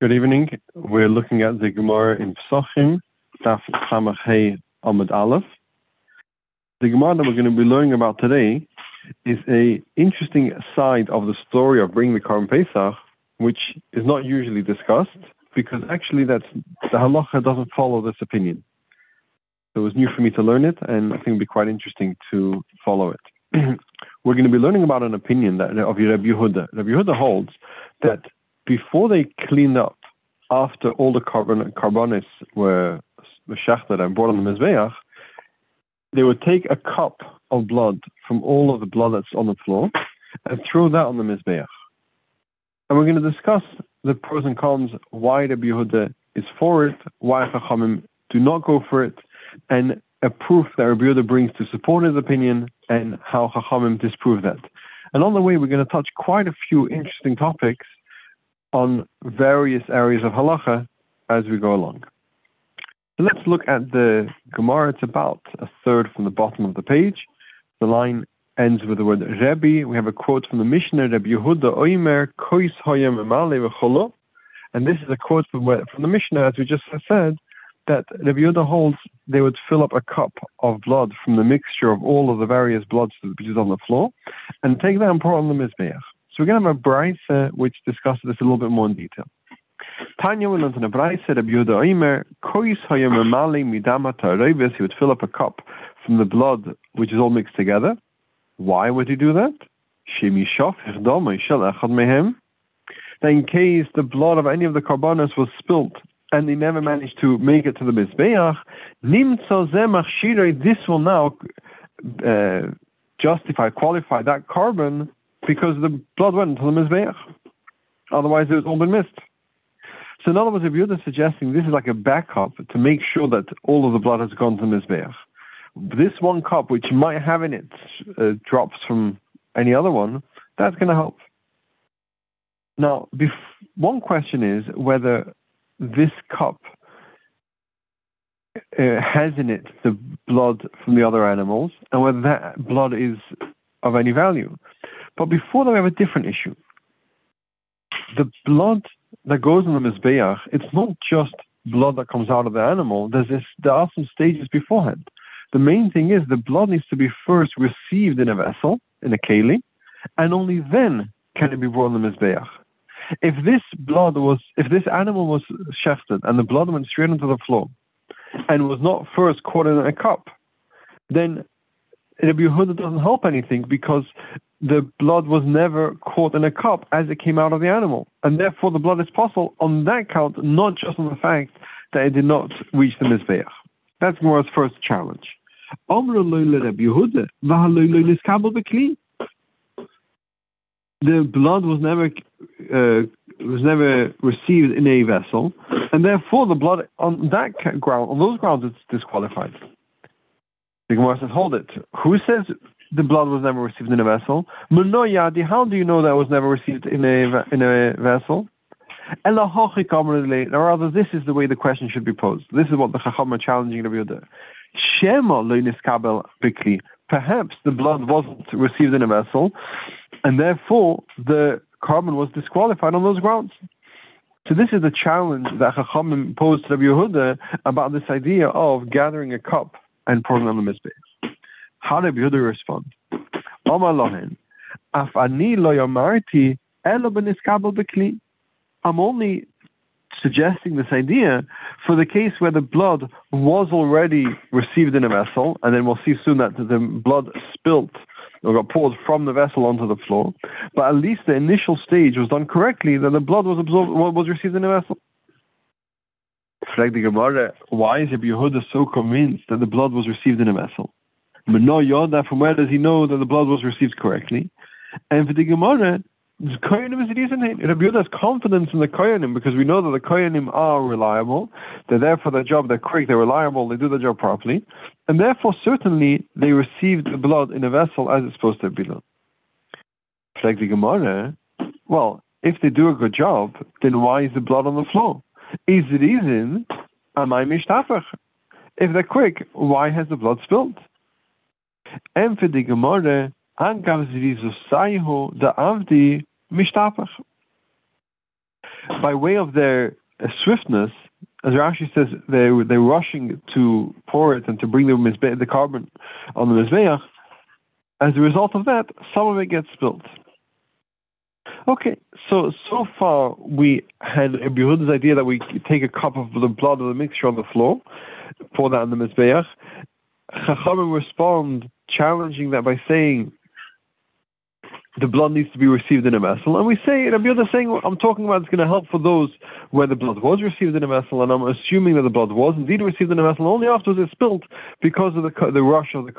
Good evening. We're looking at the Gemara in Pesachim, Daf Samach Hey Amud Aleph. The Gemara that we're going to be learning about today is a interesting side of the story of bringing the Korban Pesach, which is not usually discussed because actually that's the halacha doesn't follow this opinion. So it was new for me to learn it, and I think it'd be quite interesting to follow it. we're going to be learning about an opinion that of Rabbi Yehuda. Rabbi Yehuda holds that before they cleaned up, after all the korban korbanos were shechted and brought on the mizbeach, they would take a cup of blood from all of the blood that's on the floor and throw that on the mizbeach. And we're going to discuss the pros and cons, why the Yehuda is for it, why Chachamim do not go for it, and a proof that Rabbi Yehuda brings to support his opinion, and how Chachamim disprove that. And on the way, we're going to touch quite a few interesting topics on various areas of halacha as we go along. So let's look at the Gemara. It's about a third from the bottom of the page. The line ends with the word Rebbe. We have a quote from the Mishnah, Rebbe Yehuda Oimer Kois Hoyem Emale V'cholo. And this is a quote from, from the Mishnah, as we just said, that Rebbe Yehuda holds they would fill up a cup of blood from the mixture of all of the various bloods that is on the floor and take that and pour on the Mizbeach. So we're going to have a brisa which discusses this a little bit more in detail. Tanya learn in a brisa Rabbi Yehuda Oimer, Kois hayam emali midama ta'arevis, he would fill up a cup from the blood which is all mixed together. Why would he do that? Shemi shofich domo shel echad mehem. That in case the blood of any of the korbanos was spilt and they never managed to make it to the Mizbeach, this will now uh, justify, qualify that korban because the blood went into the Mizbeach. Otherwise, it was all been missed. So in other words, if you're suggesting this is like a backup to make sure that all of the blood has gone to the Mizbeach, this one cup, which might have in it uh, drops from any other one, that's going to help. Now, bef- one question is whether this cup uh, has in it the blood from the other animals and whether that blood is of any value. But before that, we have a different issue. The blood that goes in the Mizbeach, it's not just blood that comes out of the animal. There's this, there are some stages beforehand. The main thing is the blood needs to be first received in a vessel, in a keli, and only then can it be brought in the Mizbeach. If this blood was, if this animal was shechted and the blood went straight into the floor and was not first caught in a cup, then Rabbi Yehuda doesn't help anything because the blood was never caught in a cup as it came out of the animal. And therefore the blood is posul on that count, not just on the fact that it did not reach the Mizbeach. That's Gemara's first challenge. The blood was never uh, was never received in a vessel, and therefore the blood on that ground, on those grounds, it's disqualified. The Gemara says, "Hold it. Who says the blood was never received in a vessel. Yadi, how do you know that was never received in a in a vessel? Or rather, this is the way the question should be posed. This is what the Chacham are challenging the Yehuda. Shema loiniskabel bikli. Perhaps the blood wasn't received in a vessel, and therefore the korban was disqualified on those grounds. So this is the challenge that Chacham posed to Rabbi Yehuda about this idea of gathering a cup on the mizbeh. How did Yehuda respond? Omar lohen, af ani lo yamarti elo beniskabel bekli. I'm only suggesting this idea for the case where the blood was already received in a vessel, and then we'll see soon that the blood spilt or got poured from the vessel onto the floor. But at least the initial stage was done correctly, that the blood was absorbed, was received in a vessel. Fleg the Gemara, why is Rabbi Yehuda so convinced that the blood was received in a vessel? But no Yoda, from where does he know that the blood was received correctly? And for the Gemara, the Koyanim is the reason. Rabbi Yehuda has confidence in the Koyanim because we know that the Koyanim are reliable. They're there for their job. They're quick. They're reliable. They do their job properly, and therefore certainly they received the blood in a vessel as it's supposed to be done. Like the Gemara, well, if they do a good job, then why is the blood on the floor? Is the reason amai mishtafach? If they're quick, why has the blood spilled? And for the Gemara, angav saihu da avdi mishtapach. by way of their swiftness, as Rashi says, they they're rushing to pour it and to bring the mizbe- the korban on the mizbeach. As a result of that, some of it gets spilled. Okay, so so far we had Yehuda's idea that we take a cup of the blood of the mixture on the floor, pour that on the mizbeach. Chachamim respond challenging that by saying the blood needs to be received in a vessel. And we say, Rabbi Yehuda saying, I'm talking about it's going to help for those where the blood was received in a vessel, and I'm assuming that the blood was indeed received in a vessel, only afterwards it's spilled because of the, the rush of the.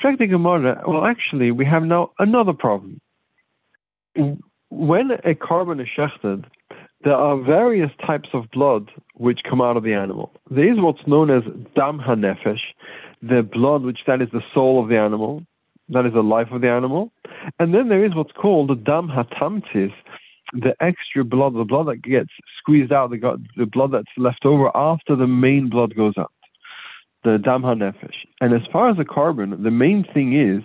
Check the Gemara. Well, actually, we have now another problem. When a korban is shechted, there are various types of blood which come out of the animal. There is what's known as dam hanefesh, the blood which that is the soul of the animal, that is the life of the animal. And then there is what's called the dam hatamtis, the extra blood, the blood that gets squeezed out, the, the blood that's left over after the main blood goes out, the dam hanefesh. And as far as the korban, the main thing is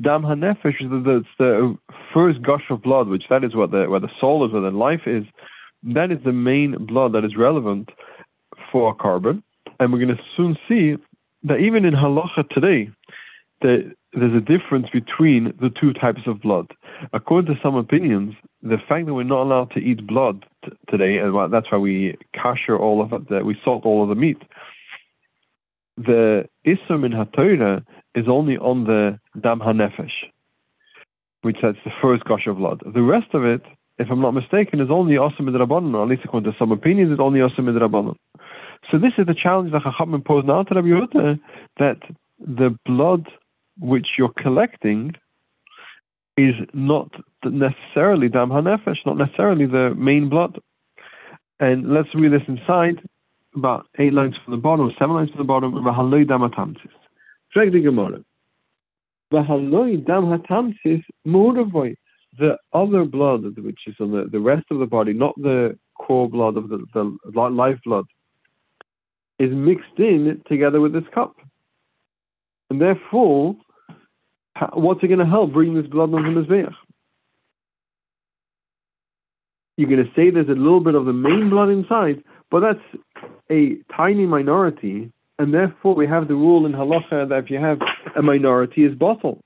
dam hanefesh is the, the first gush of blood, which that is what the where the soul is, where the life is. That is the main blood that is relevant for korban. And we're going to soon see that even in halacha today, the there's a difference between the two types of blood. According to some opinions, the fact that we're not allowed to eat blood t- today, and that's why we kasher all of it, we salt all of the meat. The ism in HaTorah is only on the dam hanefesh, which that's the first of blood. The rest of it, if I'm not mistaken, is only osam in Rabbanon, or at least according to some opinions, it's only osam in Rabbanon. So this is the challenge that Chacham imposed now to Rabbi Yehuda, that the blood which you're collecting is not necessarily dam hanefesh, not necessarily the main blood. And let's read this inside, about eight lines from the bottom, seven lines from the bottom, Vahaloi dam Check the Gemara. The other blood, which is on the, the rest of the body, not the core blood of the, the life blood, is mixed in together with this cup. And therefore, what's it going to help bring this blood on the Mizbeach? You're going to say there's a little bit of the main blood inside, but that's a tiny minority, and therefore we have the rule in halacha that if you have a minority, it's batel,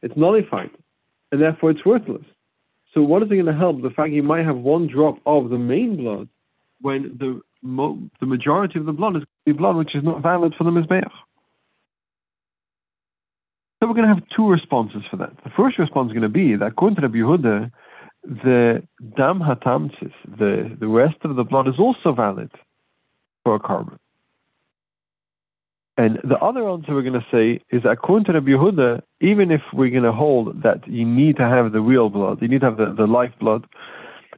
it's nullified, and therefore it's worthless. So what is it going to help? The fact you might have one drop of the main blood when the the majority of the blood is the blood which is not valid for the mizbeach. So we're going to have two responses for that. The first response is going to be that according to Rabbi Yehuda, the dam hatamsis, the, the rest of the blood is also valid for a korban. And the other answer we're going to say is according to Rabbi Yehuda, even if we're going to hold that you need to have the real blood, you need to have the, the life blood,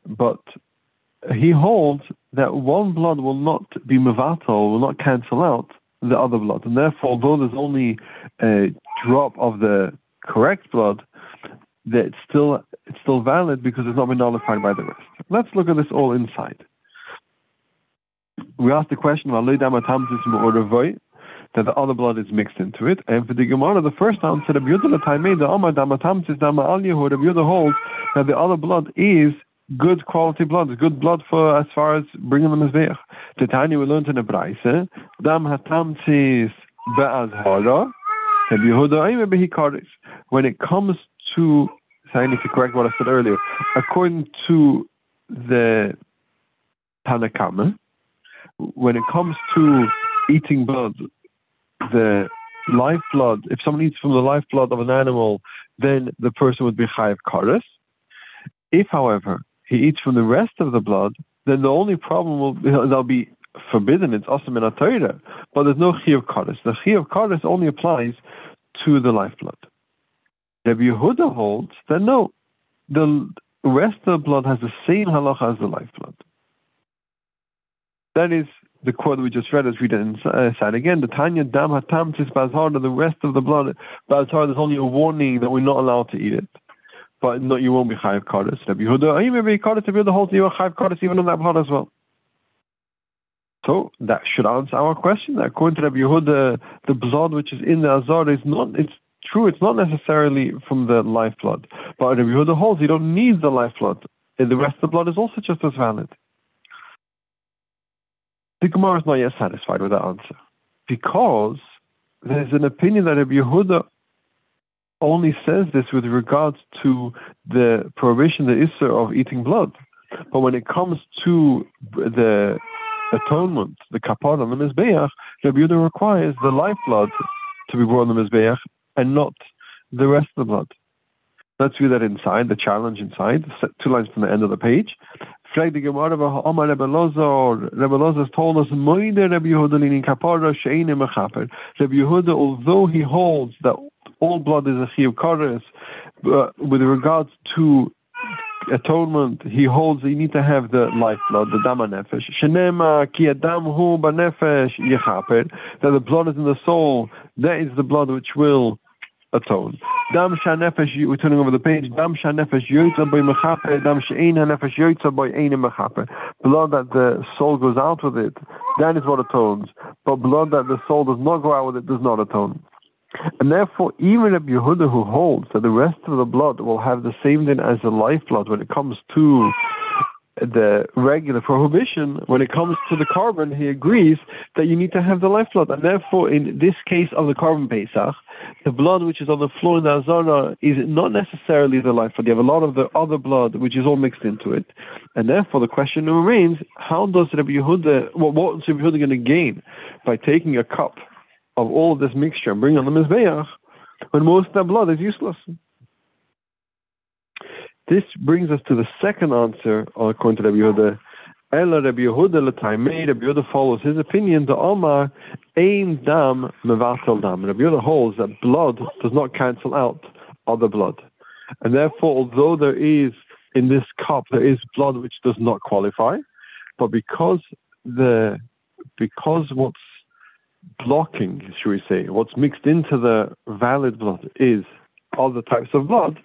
but he holds that one blood will not be mevatel, will not cancel out the other blood. And therefore, though there's only a drop of the correct blood, that it's still it's still valid because it's not been nullified by the rest. Let's look at this all inside. We asked the question that the other blood is mixed into it, and for the Gemara, the first answer, Rabbi Yehuda the Yehuda. Holds that the other blood is good quality blood, good blood for as far as bringing them as mizbeach. The tiny we learned in the Braise, dam hatamtzis be'azhara, when it comes to, I need to correct what I said earlier, according to the Tanna Kamma, when it comes to eating blood, the lifeblood, if someone eats from the lifeblood of an animal, then the person would be chayiv kares. If, however, he eats from the rest of the blood, then the only problem will be, they'll be forbidden. It's awesome in Torah, but there's no chiyuv kares. The chiyuv kares only applies to the lifeblood. Rabbi Yehuda holds that no, the rest of the blood has the same halacha as the lifeblood. That is the quote we just read. Let's read uh, it inside again. The Tanya Dam Hatam Tis Bazhar, the rest of the blood, Bazhar, there's only a warning that we're not allowed to eat it. But no, you won't be chayiv kares. Rabbi Yehuda, oh, may be kares. Rabbi Yehuda holds you are chayiv kares even on that blood as well. So that should answer our question. According to Rabbi Yehuda, the blood which is in the azar is not. It's true. It's not necessarily from the lifeblood, but Rabbi Yehuda holds you don't need the lifeblood the rest of the blood is also just as valid. The Gemara is not yet satisfied with that answer because there's an opinion that Rabbi Yehuda only says this with regards to the prohibition, the issur of eating blood. But when it comes to the atonement, the kapara the Mizbeach, Rabbi Yehuda requires the lifeblood to be brought on the Mizbeach and not the rest of the blood. Let's read that inside, the challenge inside, two lines from the end of the page. Frag the Gemara Omar Rebbe Lozar. Rebbe Lozar told us, Moide Rebbe Yehuda linin kapara she'ene mechaper. Rebbe Yehuda, although he holds that all blood is a chiyuv kares, but with regards to atonement, he holds you need to have the lifeblood, the dama nefesh. Shenema ki adam hu nefesh yechaper. That the blood is in the soul. That is the blood which will atone. Dam shanefesh, we're turning over the page. Dam shanefesh yotza by mechape. Dam she'ein hanefesh yotza by ein mechape. Blood that the soul goes out with it, that is what atones. But blood that the soul does not go out with it does not atone. And therefore, even Rabbi Yehuda, who holds that the rest of the blood will have the same thing as the lifeblood when it comes to the regular prohibition, when it comes to the korban, he agrees that you need to have the lifeblood. And therefore, in this case of the korban Pesach, the blood which is on the floor in the Azara is not necessarily the life lifeblood. You have a lot of the other blood which is all mixed into it. And therefore, the question remains how does Rabbi Yehuda, what, what's Rabbi Yehuda going to gain by taking a cup of all of this mixture and bringing on the Mizbeach when most of that blood is useless? This brings us to the second answer according to Rabbi Yehuda. Ella Rabbi Yehuda l'taimei, Rabbi Yehuda follows his opinion, the Omar, aim dam mevatel dam. Rabbi Yehuda holds that blood does not cancel out other blood. And therefore, although there is, in this cup, there is blood which does not qualify, but because the, because what's blocking, should we say, what's mixed into the valid blood is other types of blood,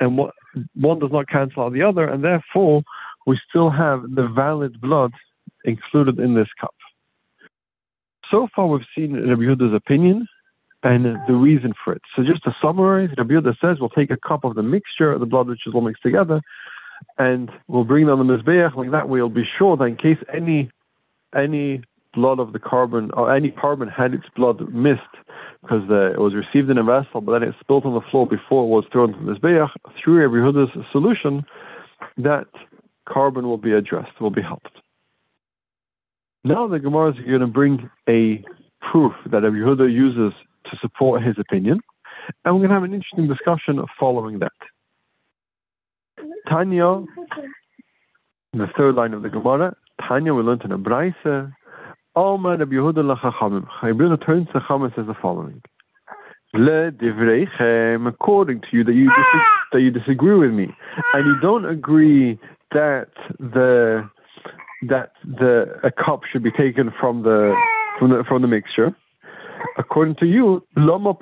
and what one does not cancel out the other, and therefore we still have the valid blood included in this cup. So far, we've seen Rabbi Yehuda's opinion and the reason for it. So, just to summarize, Rabbi Yehuda says we'll take a cup of the mixture of the blood, which is all mixed together, and we'll bring it on the mizbeach. Like that, we'll be sure that in case any any blood of the korban or any korban had its blood missed because the, it was received in a vessel, but then it spilled on the floor before it was thrown to the Mizbeach, through Rabbi Yehuda's solution, that korban will be addressed, will be helped. Now the Gemara is going to bring a proof that Rabbi Yehuda uses to support his opinion, and we're going to have an interesting discussion following that. Tanya, the third line of the Gemara, Tanya, we learned in a Braise, Alma Rabbi Yehuda lachachamim. Rabbi turns to Chacham says the following: Le divreichem, according to you that you that you disagree with me, and you don't agree that the that the a cup should be taken from the from the from the mixture. According to you, lama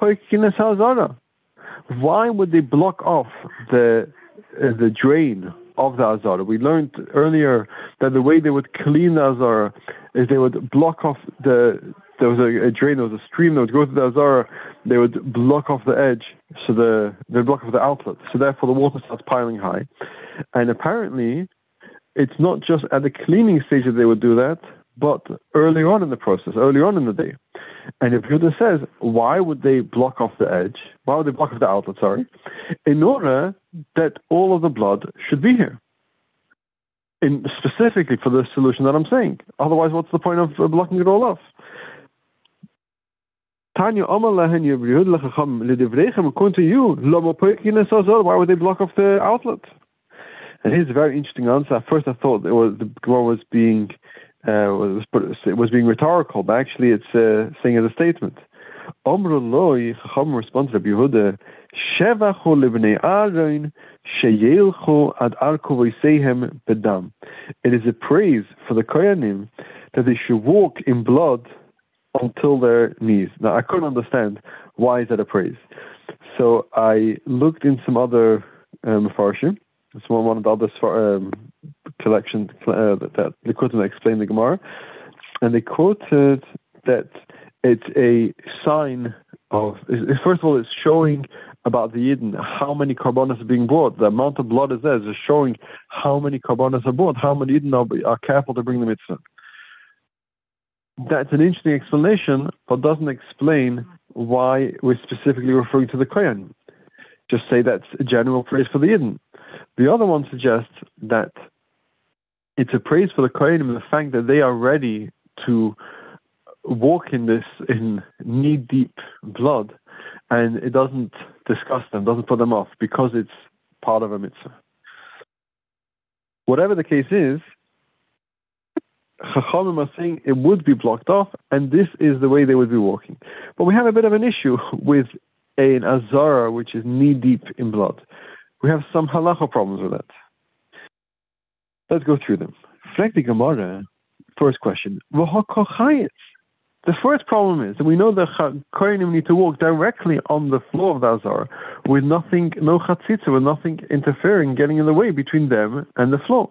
Why would they block off the uh, the drain of the Azara. We learned earlier that the way they would clean the Azara is they would block off the there was a, a, drain, there was a stream that would go to the Azara, they would block off the edge, so the they block off the outlet. So therefore the water starts piling high. And apparently it's not just at the cleaning stage that they would do that, but earlier on in the process, earlier on in the day. And if Yehuda says, why would they block off the edge? Why would they block off the outlet, sorry? In order that all of the blood should be here. In specifically for the solution that I'm saying. Otherwise, what's the point of blocking it all off? Tanya you, why would they block off the outlet? And here's a very interesting answer. At first, I thought it was the Gemara was being uh, was was being rhetorical, but actually it's uh, saying as a statement. Omru Chacham responds to Yehuda, Shevachu libnei Aaron sheyelchu ad arkovoisehem bedam. It is a praise for the Koyanim that they should walk in blood until their knees. Now, I couldn't understand why is that a praise. So I looked in some other um, farshim. It's one of the other um, collection uh, that the Kutim explained the Gemara, and they quoted that it's a sign of. First of all, it's showing about the Yidden, how many korbanos are being brought, the amount of blood is there, is showing how many korbanos are brought, how many Yidden are, are careful to bring the mitzvah. That's an interesting explanation, but doesn't explain why we're specifically referring to the Kohen. Just say that's a general phrase for the Yidden. The other one suggests that it's a praise for the Kohanim, the fact that they are ready to walk in this in knee deep blood, and it doesn't disgust them, doesn't put them off because it's part of a mitzvah. Whatever the case is, Chachamim are saying it would be blocked off, and this is the way they would be walking. But we have a bit of an issue with an azara which is knee deep in blood. We have some halacha problems with that. Let's go through them. Frek Gemara, first question. The first problem is that we know that Kohanim need to walk directly on the floor of the Azar with nothing, no chatzitza, with nothing interfering, getting in the way between them and the floor.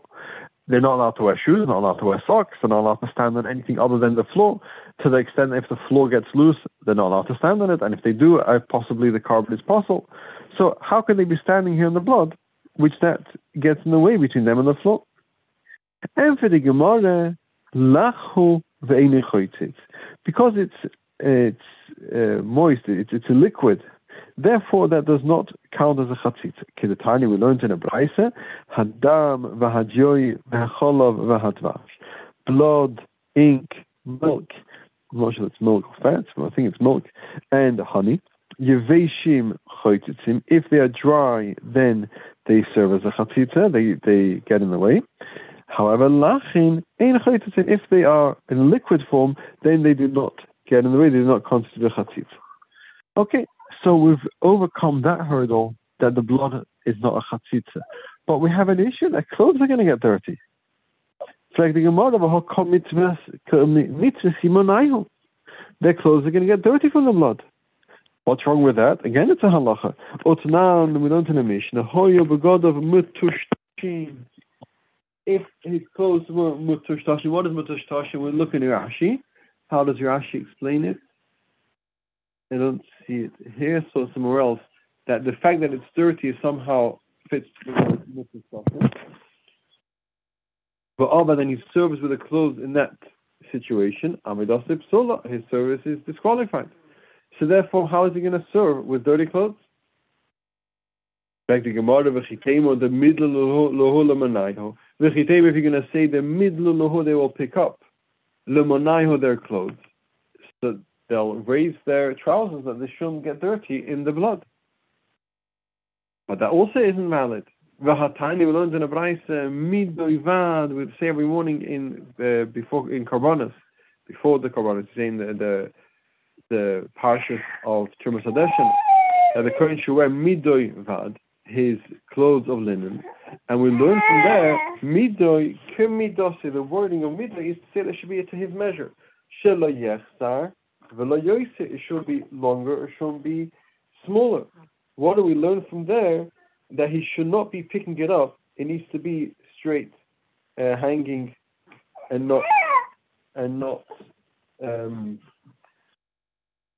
They're not allowed to wear shoes, they're not allowed to wear socks, they're not allowed to stand on anything other than the floor. To the extent that if the floor gets loose, they're not allowed to stand on it, and if they do, uh, possibly the korban is posul. So how can they be standing here in the blood, which that gets in the way between them and the floor? And for the Gemara, lachu because it's it's uh, moist, it's, it's a liquid. Therefore, that does not count as a chatzit. Kedetani, we learned in a brayse, hadam v'hadyoy v'cholav v'hadvash. Blood, ink, milk. I'm not sure it's milk or fat, but I think it's milk, and honey. Yeveshim If they are dry, then they serve as a chatzitza, they, they get in the way. However, lachin ein if they are in liquid form, then they do not get in the way, they do not constitute a chatzitz. Okay, so we've overcome that hurdle that the blood is not a chatzitza. But we have an issue that clothes are going to get dirty. Their clothes are going to get dirty from the blood. What's wrong with that? Again, it's a halacha. Otnan, we don't in a Mishnah. Hoyo begodov mutushtin if his clothes were mutushtashi, what is mutushtashi? We're looking at Rashi. How does Rashi explain it? I don't see it here, so somewhere else. That the fact that it's dirty somehow fits mutushtashi. But Abba then he serves with the clothes in that situation. Amidasip Sola, his service is disqualified. So therefore, how is he going to serve with dirty clothes? Back to Gemara, the middle lohola manaiho. if you're going to say the middle loho, they will pick up lemonaiho their clothes. So they'll raise their trousers that they shouldn't get dirty in the blood. But that also isn't valid. Vahatani, we learned in a brayse midoivad. We say every morning in uh, before in karbanas, before the karbanas, saying the the the parshas of Trumas Hadeshin, that the Kohen should wear midoivad his clothes of linen. And we learn from there, midoi kemidosi, the wording of midoi is to say that should be to his measure. Shelo yechsar, velo it should be longer, or shouldn't be smaller. What do we learn from there? That he should not be picking it up, it needs to be straight, uh, hanging, and not, and not, um,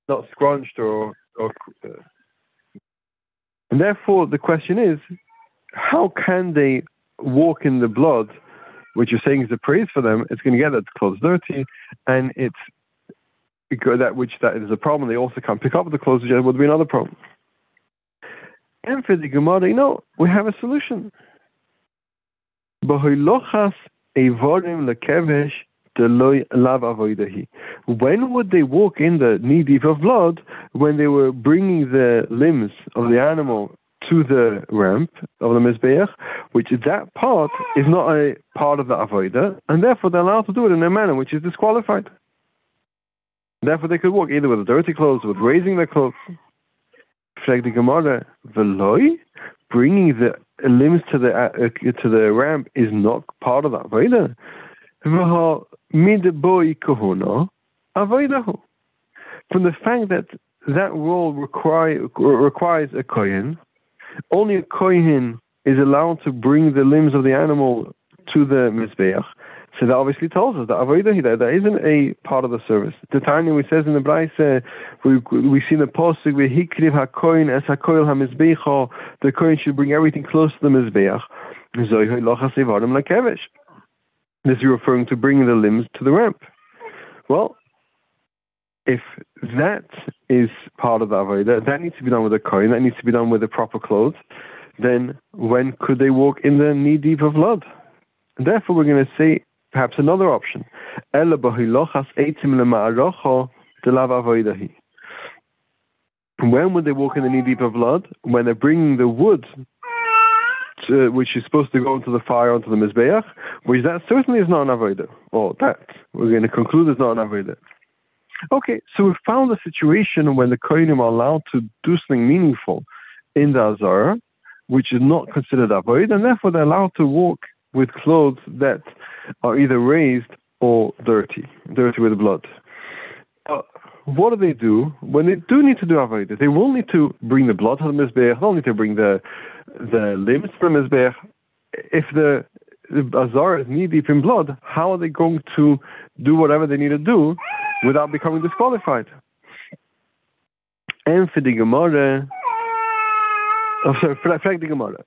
not scrunched or, or uh, and therefore, the question is, how can they walk in the blood, which you're saying is a praise for them? It's going to get that clothes dirty, and it's that which that is a problem. They also can't pick up the clothes, which would be another problem. And for the Gemara, you know, we have a solution. When would they walk in the knee deep of blood? When they were bringing the limbs of the animal to the ramp of the Mizbeach, which that part is not a part of the Avodah, and therefore they're allowed to do it in a manner which is disqualified. Therefore they could walk either with dirty clothes with raising their clothes. Flag the Gemara, Veloy, bringing the limbs to the uh, to the ramp is not part of that Avodah boy kahuna avoidahu. From the fact that that role require, requires a kohen, only a kohen is allowed to bring the limbs of the animal to the mizbeach. So that obviously tells us that avodah that there isn't a part of the service. The Tanya we says in the Braise, uh, we we see in the posuk we hikriv hakoin es hakoil hamizbecho. The kohen should bring everything close to the mizbeach. This is referring to bringing the limbs to the ramp. Well, if that is part of the avodah, that needs to be done with a kohen. That needs to be done with the proper clothes. Then when could they walk in the knee deep of blood? Therefore, we're going to say perhaps another option. When would they walk in the knee deep of blood? When they're bringing the wood, to, which is supposed to go into the fire, onto the Mizbeach, which that certainly is not an Avodah. Or that, we're going to conclude is not an Avodah. Okay, so we found a situation when the Kohanim are allowed to do something meaningful in the Azara, which is not considered Avodah, and therefore they're allowed to walk with clothes that are either raised or dirty, dirty with blood. Uh, what do they do when they do need to do avodah? They will need to bring the blood to the mizbeach. They'll need to bring the the limbs from the mizbeach. If the, the azar is knee deep in blood, how are they going to do whatever they need to do without becoming disqualified? And for the Gemara, oh sorry, for, for the Gemara,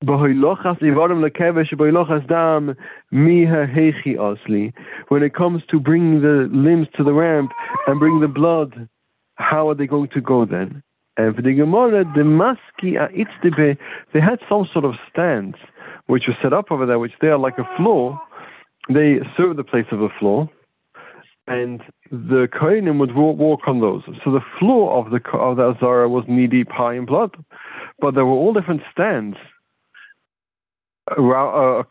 when it comes to bringing the limbs to the ramp and bring the blood, how are they going to go then? And for the Gemara, the maski they had some sort of stands which was set up over there, which they are like a floor. They serve the place of a floor, and the Kohanim would walk on those. So the floor of the of the Azara was knee deep, high in blood, but there were all different stands uh,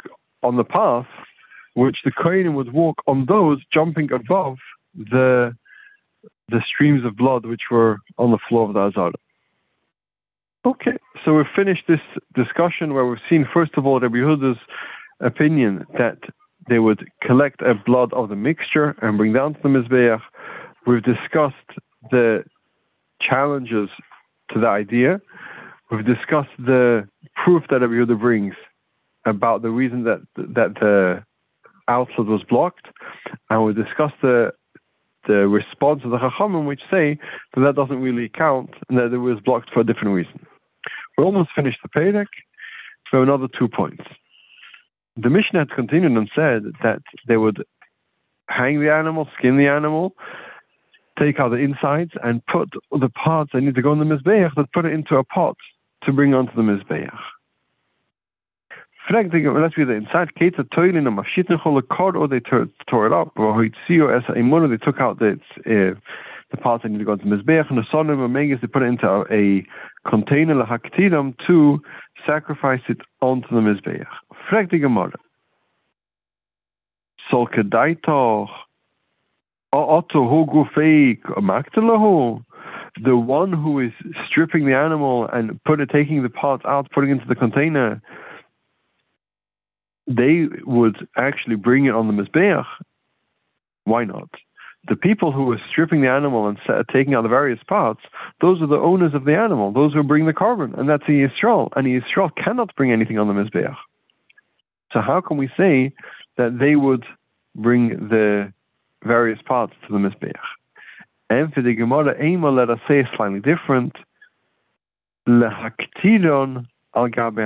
on the path, which the Kohanim would walk on those, jumping above the the streams of blood which were on the floor of the Azara. Okay, so we've finished this discussion where we've seen, first of all, Rabbi Yehuda's opinion that they would collect a blood of the mixture and bring down to the Mizbeach. We've discussed the challenges to the idea. We've discussed the proof that Rabbi Yehuda brings about the reason that that the outlet was blocked, and we discussed the the response of the Chachamim, which say that that doesn't really count and that it was blocked for a different reason. We're almost finished the Pedic. So another two points. The Mishnah had continued and said that they would hang the animal, skin the animal, take out the insides, and put the parts that need to go in the Mizbeach, that put it into a pot to bring onto the Mizbeach fragt die, let's read the inside, Kate toiling a mashitn chol cord or they tore it up, or hoitzio as a mono, they took out the, uh, the parts that need to go into Mizbeach, and the son of Megas, they put it into a container, lahaktiram, to sacrifice it onto the Mizbeach. Fragt die Gemara. Sol kedaitoch, otto hu gufeik, maktelahu, the one who is stripping the animal and put it, taking the parts out, putting it into the container, they would actually bring it on the Mizbeach, why not? The people who were stripping the animal and taking out the various parts, those are the owners of the animal, those who bring the korban, and that's the Yisrael. And the Yisrael cannot bring anything on the Mizbeach. So how can we say that they would bring the various parts to the Mizbeach? And for the Gemara, Ema, let us say slightly different. Lehaktiron al gabe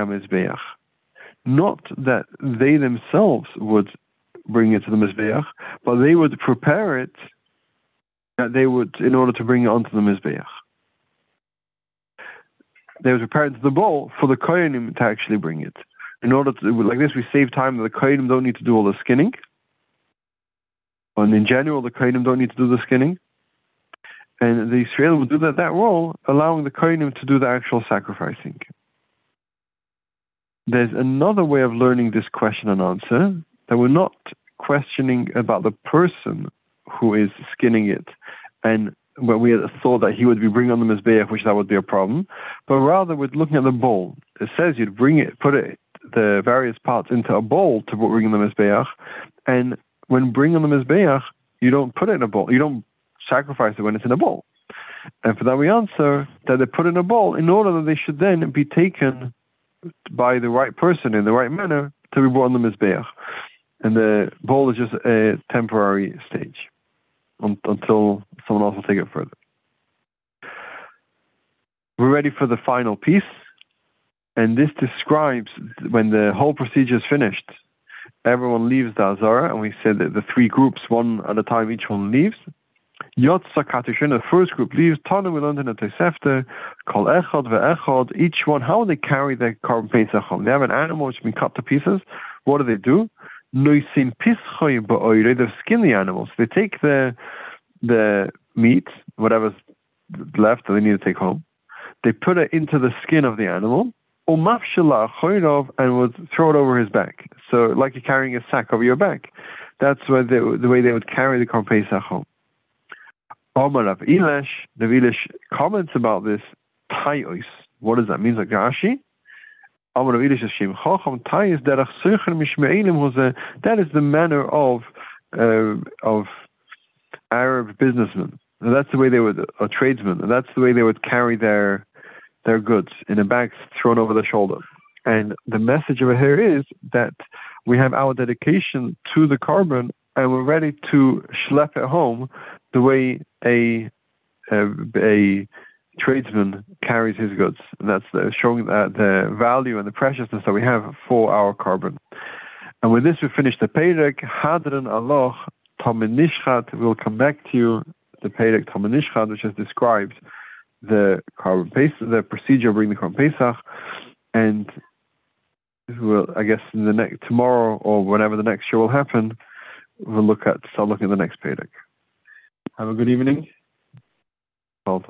not that they themselves would bring it to the Mizbeach, but they would prepare it that they would, in order to bring it onto the Mizbeach. They would prepare it to the bowl for the Kohanim to actually bring it. In order to, like this, we save time that the Kohanim don't need to do all the skinning. And in general, the Kohanim don't need to do the skinning. And the Israel would do that, that role, allowing the Kohanim to do the actual sacrificing. There's another way of learning this question and answer that we're not questioning about the person who is skinning it and when we had thought that he would be bringing on the mizbeach, which that would be a problem, but rather we're looking at the bowl. It says you'd bring it, put it, the various parts into a bowl to bring in the mizbeach, and when bringing on the mizbeach, you don't put it in a bowl. You don't sacrifice it when it's in a bowl. And for that we answer that they put in a bowl in order that they should then be taken by the right person in the right manner to be brought on the Mizbeach. And the bowl is just a temporary stage until someone else will take it further. We're ready for the final piece, and this describes when the whole procedure is finished. Everyone leaves the Azara, and we said that the three groups, one at a time, each one leaves. Yotza Katishin, the first group leaves, Tana we learned in the Tosefta, Kol Echad Ve'echad, each one, how they carry their korban Pesach home. They have an animal which has been cut to pieces. What do they do? Noisim Pischoy Ba'oire, they skin the animals. They take the the meat, whatever's left that they need to take home, they put it into the skin of the animal, and would throw it over his back. So, like you're carrying a sack over your back. That's why they, the way they would carry the Korban Pesach home. Omar Rav Elish, the Elish comments about this, Tayos. What does that mean? Like Rashi? Omar Rav Elish Hashem, Chacham Tayos derech Sucher Mishme'ilim was a, that is the manner of, uh, of Arab businessmen. And that's the way they would, or tradesmen, and that's the way they would carry their their goods in a bag thrown over the shoulder. And the message over here is that we have our dedication to the korban and we're ready to schlep it home the way a a, a tradesman carries his goods. And that's the, showing that uh, the value and the preciousness that we have for our korban. And with this, we finish the Perek. Hadran Allah Tamid Nishchat. We'll come back to you, the Perek Tamid Nishchat, which has described the korban pesach, the procedure of bringing the korban pesach, and we'll, I guess in the next tomorrow or whenever the next show will happen, we'll look at start looking at the next Perek. Have a good evening. All